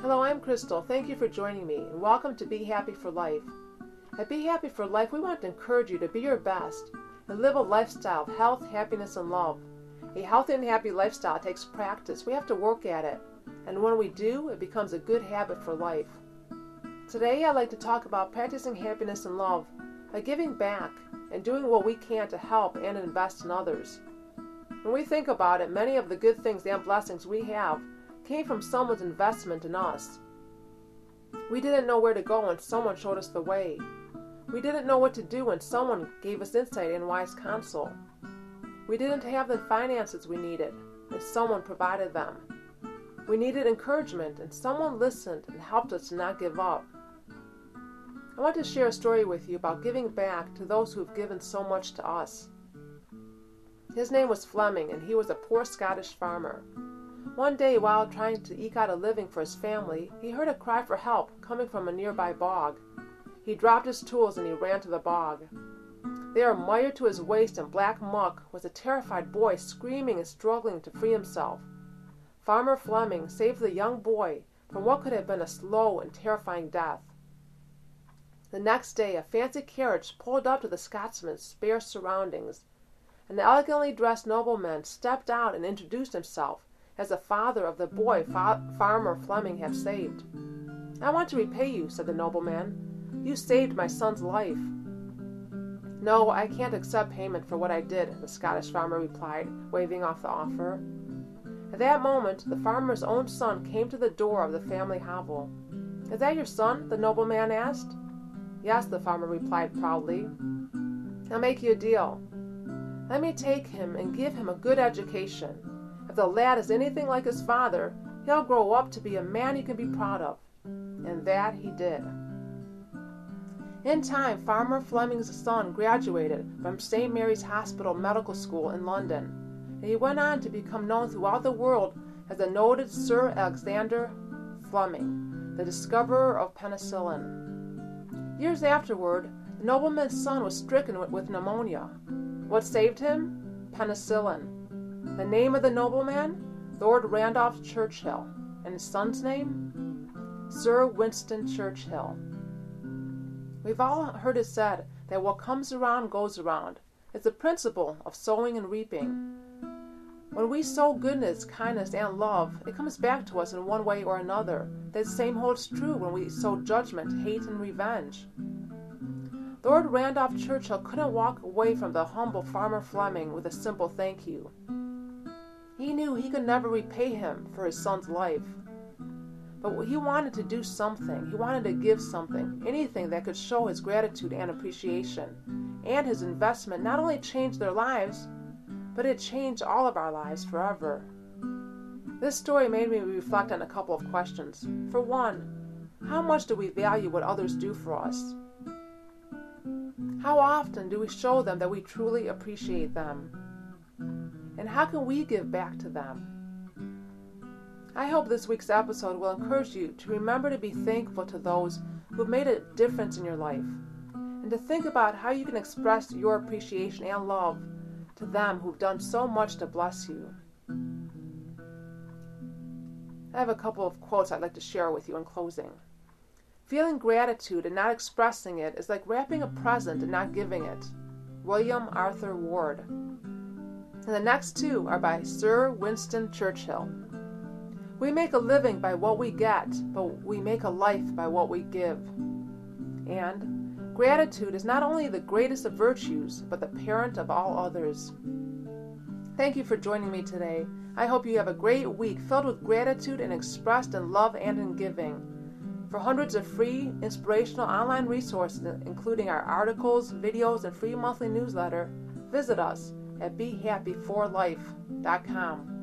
Hello, I'm Crystal. Thank you for joining me and welcome to Be Happy for Life. At Be Happy for Life, we want to encourage you to be your best and live a lifestyle of health, happiness, and love. A healthy and happy lifestyle takes practice. We have to work at it. And when we do, it becomes a good habit for life. Today, I'd like to talk about practicing happiness and love by giving back and doing what we can to help and invest in others. When we think about it, many of the good things and blessings we have came from someone's investment in us. We didn't know where to go and someone showed us the way. We didn't know what to do and someone gave us insight and wise counsel. We didn't have the finances we needed and someone provided them. We needed encouragement and someone listened and helped us to not give up. I want to share a story with you about giving back to those who have given so much to us. His name was Fleming, and he was a poor Scottish farmer. One day, while trying to eke out a living for his family, he heard a cry for help coming from a nearby bog. He dropped his tools and he ran to the bog. There, mired to his waist in black muck, was a terrified boy screaming and struggling to free himself. Farmer Fleming saved the young boy from what could have been a slow and terrifying death. The next day, a fancy carriage pulled up to the Scotsman's spare surroundings. An elegantly dressed nobleman stepped out and introduced himself as the father of the boy fa- Farmer Fleming had saved. I want to repay you, said the nobleman. You saved my son's life. No, I can't accept payment for what I did, the Scottish farmer replied, waving off the offer. At that moment, the farmer's own son came to the door of the family hovel. Is that your son? the nobleman asked. Yes, the farmer replied proudly. I'll make you a deal. Let me take him and give him a good education the lad is anything like his father, he'll grow up to be a man you can be proud of. And that he did. In time, Farmer Fleming's son graduated from St. Mary's Hospital Medical School in London, and he went on to become known throughout the world as the noted Sir Alexander Fleming, the discoverer of penicillin. Years afterward, the nobleman's son was stricken with pneumonia. What saved him? Penicillin. The name of the nobleman? Lord Randolph Churchill. And his son's name? Sir Winston Churchill. We've all heard it said that what comes around goes around. It's the principle of sowing and reaping. When we sow goodness, kindness, and love, it comes back to us in one way or another. The same holds true when we sow judgment, hate, and revenge. Lord Randolph Churchill couldn't walk away from the humble farmer Fleming with a simple thank you. He knew he could never repay him for his son's life. But he wanted to do something. He wanted to give something, anything that could show his gratitude and appreciation. And his investment not only changed their lives, but it changed all of our lives forever. This story made me reflect on a couple of questions. For one, how much do we value what others do for us? How often do we show them that we truly appreciate them? And how can we give back to them? I hope this week's episode will encourage you to remember to be thankful to those who've made a difference in your life and to think about how you can express your appreciation and love to them who've done so much to bless you. I have a couple of quotes I'd like to share with you in closing. Feeling gratitude and not expressing it is like wrapping a present and not giving it. William Arthur Ward and the next two are by Sir Winston Churchill. We make a living by what we get, but we make a life by what we give. And gratitude is not only the greatest of virtues, but the parent of all others. Thank you for joining me today. I hope you have a great week filled with gratitude and expressed in love and in giving. For hundreds of free, inspirational online resources, including our articles, videos, and free monthly newsletter, visit us at BeHappy4Life.com.